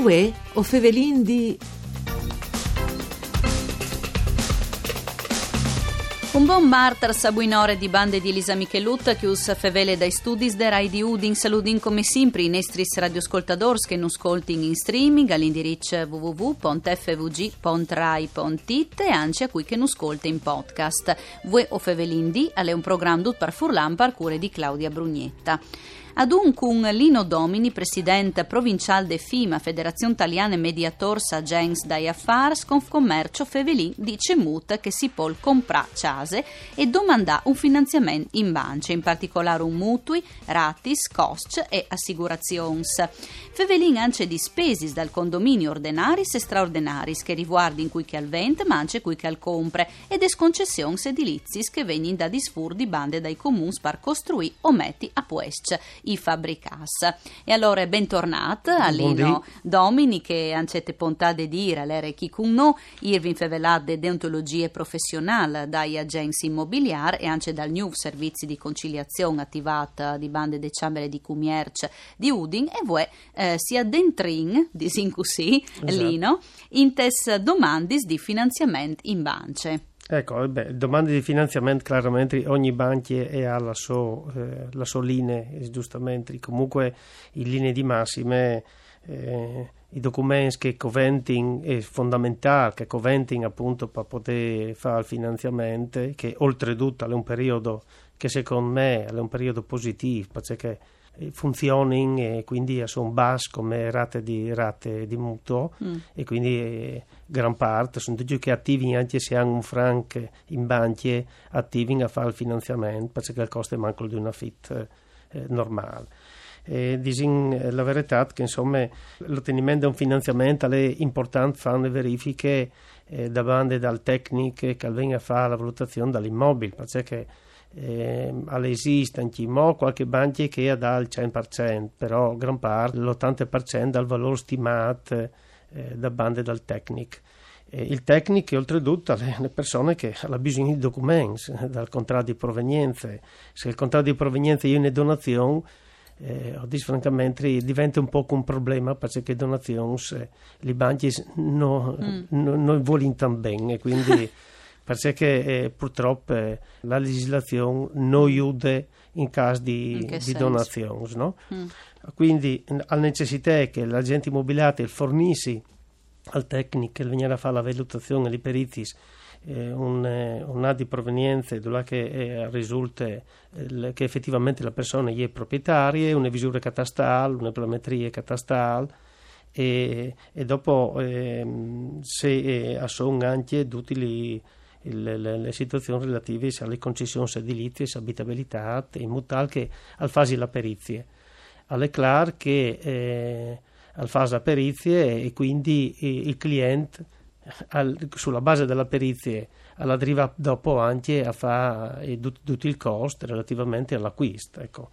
Uè, o fevelin di... Un buon martar sabuinore di bande di Elisa Michelut che us fevele dai studi de Rai di Udin saludin come sempre i nestris radioascoltadors che non ascoltin in streaming all'indirizzo www.fvg.rai.it e anche a cui che non ascolta in podcast. Vue o fevelin di alle un programma per furlan par cure di Claudia Brugnetta. Adunque Lino Domini, presidente provinciale de FIMA, Federazione Italiana Mediators Agents dai Affars, Confcommercio Fevelin dice Mut che si può comprare case e domanda un finanziamento in banca, in particolare un mutui, ratis, cost e assicurazions. Fevelin anche di spesi dal condominio ordinaris e straordinaris che riguardin cui che al vent, ma anche cui che al compre ed es concessions edilizis che vengono da disfur di bande dai comuni per costruire o metti a puesc i fabbricas. E allora bentornat a Lino Domini che ancette pontà de dire l'ere chi con no, Irvin fevelat de deontologie professionale dai agenzi immobiliari e anche dal new servizi di conciliazione attivata di bande de ciambere di commercio di Udin e voi eh, si addentrin, disin così, esatto. Lino, in tes domandis di finanziamento in bance. Ecco, beh, domande di finanziamento chiaramente ogni banca ha la sua, eh, la sua linea, giustamente, comunque in linee di massime eh, i documenti che coventin è fondamentale, che coventin appunto per poter fare il finanziamento, che oltretutto è un periodo che secondo me è un periodo positivo, perché funzionano e quindi sono basse come rate di, rate di mutuo mm. e quindi eh, gran parte sono tutti che attivi anche se hanno un franc in banche attivi a fare il finanziamento perché il costo è manco di una fit eh, normale e disin eh, la verità è che insomma l'ottenimento di un finanziamento è importante fare le verifiche eh, da bande dal tecnico che venga a fare la valutazione dall'immobile perché eh, esiste anche mo qualche banca che ha dal 100% però gran parte l'80% dal valore stimato eh, da bande dal tecnico eh, il tecnico oltretutto le persone che hanno bisogno di documenti dal contratto di provenienza se il contratto di provenienza è una donazione eh, detto francamente diventa un po' un problema perché donazioni eh, le banche non mm. no, no vogliono tan bene quindi perché eh, purtroppo eh, la legislazione non aiuta in caso di, di donazioni. No? Mm. Quindi la necessità è che l'agente immobiliare fornissi al tecnico che viene a fare la valutazione di perizie eh, un, eh, un atto di provenienza dove che eh, risulta eh, che effettivamente la persona è proprietaria, una misura catastale, una planimetria catastale e, e dopo ehm, se eh, sono anche tutti gli le, le, le, situazioni relative alle concessioni edilizie, abitabilità, modo tale che al fase la perizie. È chiaro che eh, al fase la perizie e quindi eh, il cliente al, sulla base della perizie arriva dopo anche a fare tutto il costo relativamente all'acquisto. Ecco.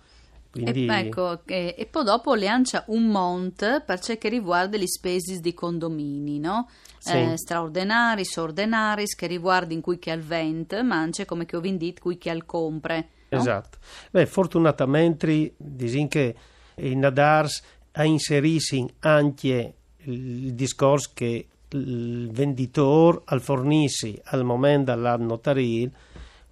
Quindi... E, ecco, e, e, poi dopo le ancia un mont per ciò che riguarda le spese di condomini, no? Sì. Eh, straordinari, sordenari, che riguardano cui che al vent, ma anche come che ho vendito cui che al compre. No? Esatto. Beh, fortunatamente, disin che in Nadars ha inserito anche il discorso che il venditore al fornissi al momento della notaria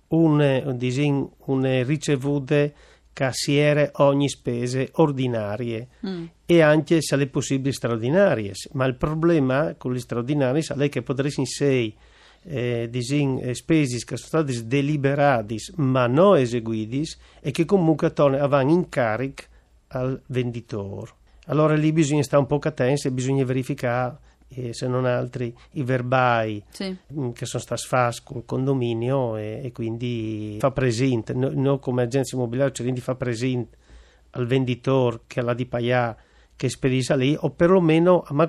un, disin, un ricevute cassiere ogni spese ordinarie mm. e anche se le possibili straordinarie. Ma il problema con le straordinarie è che potresti in sei eh, disin, eh, spesi che sono stati deliberati ma non eseguiti e che comunque vanno in carico al venditore. Allora lì bisogna stare un po' attenti e bisogna verificare e se non altri i verbai sì. Mm, che sono stati fatti col condominio e, e, quindi fa presente, noi, noi come agenzia immobiliare cerchiamo di fare presente al venditore che la di pagare che spedisce lì o perlomeno a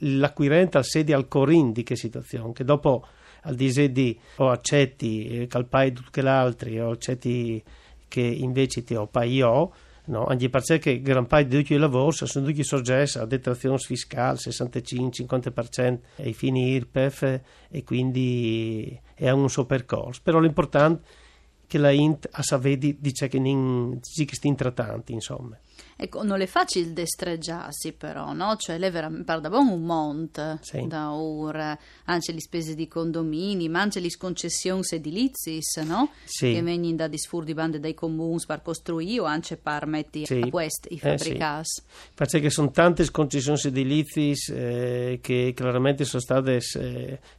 l'acquirente al sedi al corin di che situazione che dopo al disedi o accetti eh, che al pai tutti gli altri o accetti che invece ti ho pai io No, anche perché gran parte di tutti i lavori sono tutti soggetti a detrazione fiscale 65-50% ai fini IRPEF e quindi è un suo percorso. Però l'importante è che la INT a sapere dice che non si sti trattanti, insomma. Ecco, non è facile destreggiarsi però, no? Cioè, lei parla un monte sì. da ora, anche le spese di condomini, ma anche le concessioni edilizie, no? Sì. Che vengono da disfur di bande dai comuni per costruire o anche per mettere sì. a questo i fabbricati. Eh, sì. Perché sono tante concessioni edilizie eh, che chiaramente sono state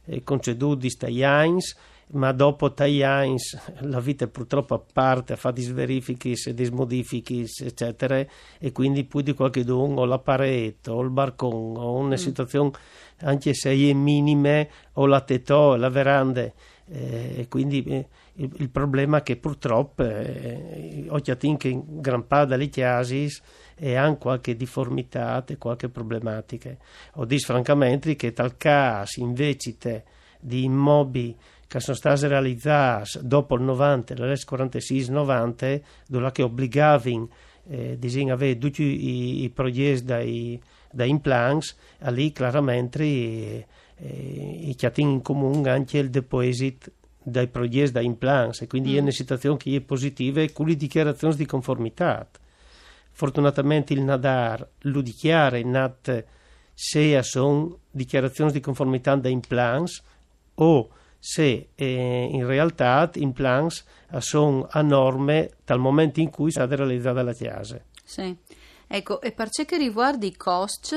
eh, concedute dagli AINS ma dopo Tajans la vita è purtroppo a parte, a fare disverifichi, dismodifichi, eccetera, e quindi più di qualche don o la parete o il barcone o una mm. situazione anche se è minime o la tetò, la veranda. Eh, e quindi eh, il, il, problema è che purtroppo eh, ho che in gran parte delle chiasi e hanno qualche difformità e qualche problematica. Ho detto francamente che tal caso invece di immobili che sono state realizzate dopo il 90, le 46-90, dove che obbligavano eh, a avere tutti i, i progetti dai, dai implants, lì chiaramente eh, eh, i in comune anche il deposito dai progetti da implants e quindi mm. è una situazione che è positiva con le dichiarazioni di conformità. Fortunatamente il Nadar lo dichiara in nat se sono dichiarazioni di conformità da implants o se eh, in realtà i plans sono a norme dal momento in cui è stata realizzata la chiesa. Sì, ecco, e per ciò che riguarda i costi,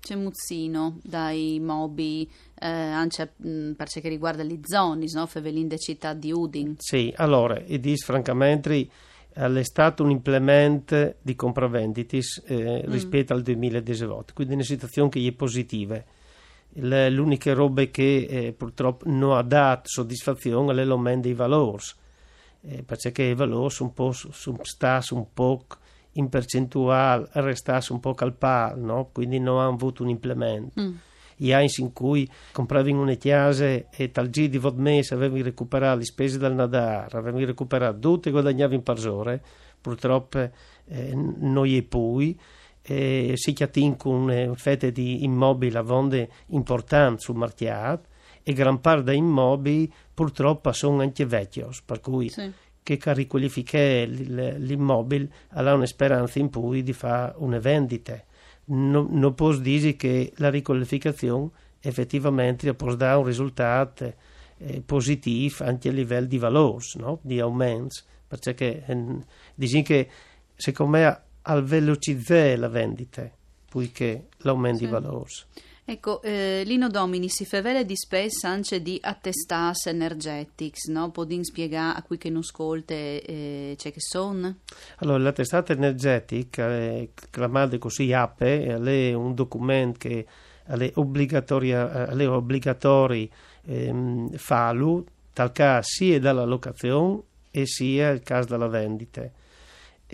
c'è muzzino dai mobi, eh, anche mh, per ciò che riguarda le zone, no? Fevelin de città di Udin. Sì, allora, e dis francamente è stato un implemento di compravenditis eh, mm. rispetto al 2018, quindi una situazione che è positiva le, l'unica roba che eh, purtroppo non ha dato soddisfazione è l'aumento dei valori, eh, perché i valori sono un po', sono un po' in percentuale, restati un po' calpali, no? quindi non hanno avuto un implemento. Mm. Gli anni in cui compravi una chiesa e tal giro di vot mese avevi recuperato le spese del Nadar, avevi recuperato tutto e guadagnavi in parsore, purtroppo eh, non è poi eh, si chiatin con eh, fette di immobili a vonde importanti sul mercato e gran parte dei immobili purtroppo sono anche vecchi, per cui sì. che riqualificare l'immobile ha una speranza in cui di fare una vendita. Non, non posso dire che la riqualificazione effettivamente può dare un risultato eh, positivo anche a livello di valori, no? di aumenti, perché eh, diciamo che secondo me al velocizzare la vendita, poiché l'aumento sì. di valore. Ecco, eh, Lino Domini si fa vele di spesa anche di attestas energetics, no? Podin spiegare a cui che non ascolte eh, c'è che sono? Allora, l'attestato energetic, eh, chiamato così APE, è un documento che è obbligatorio ehm, farlo, tal caso sia dalla locazione e sia il caso della vendita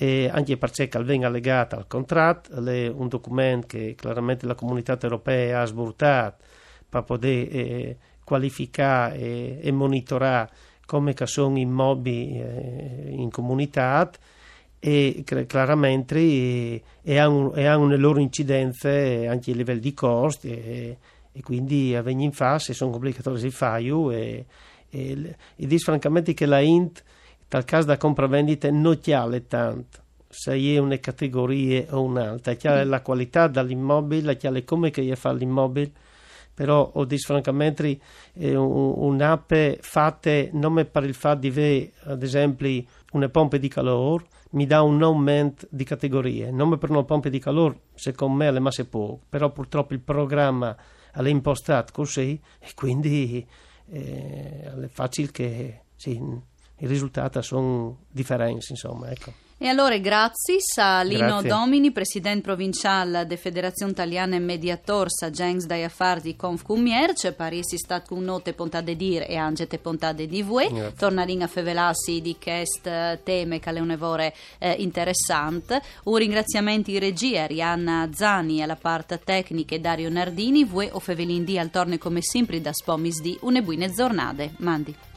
e anche perché venga legata al contratto, è un documento che chiaramente la comunità europea ha sburtato per poter eh, qualificare e, e, monitorare come sono immobili eh, in comunità. E chiaramente e, e, hanno, e hanno le loro incidenze anche a livello di costi e, e quindi a venire in fase sono obbligatori di fare e, e, e dico francamente che la INT tal caso da compravendita non chiale tanto se è una categoria o un'altra, chiale mm. la qualità dell'immobile, chiale come che fa l'immobile, però ho detto francamente eh, un'app fatta non per il fatto di avere ad esempio una pompa di calore mi dà un aumento di categorie, non per una pompa di calore secondo me è masse poco, però purtroppo il programma è impostato così e quindi eh, è facile che sì, i risultati sono differenti, insomma, ecco. E allora grazie a Lino grazie. Domini, presidente provinciale de Federazione Italiana e Mediator sa Gens dai affari di Confcumierce, Parisi stat con note pontate dir e angete pontate di voi. Tornarino a fevelassi di quest teme che è un'evore eh, interessante. Un ringraziamento in regia Arianna Zani alla parte tecnica e Dario Nardini, voi o fevelin di al torne come sempre da Spomis di une buone giornate. Mandi.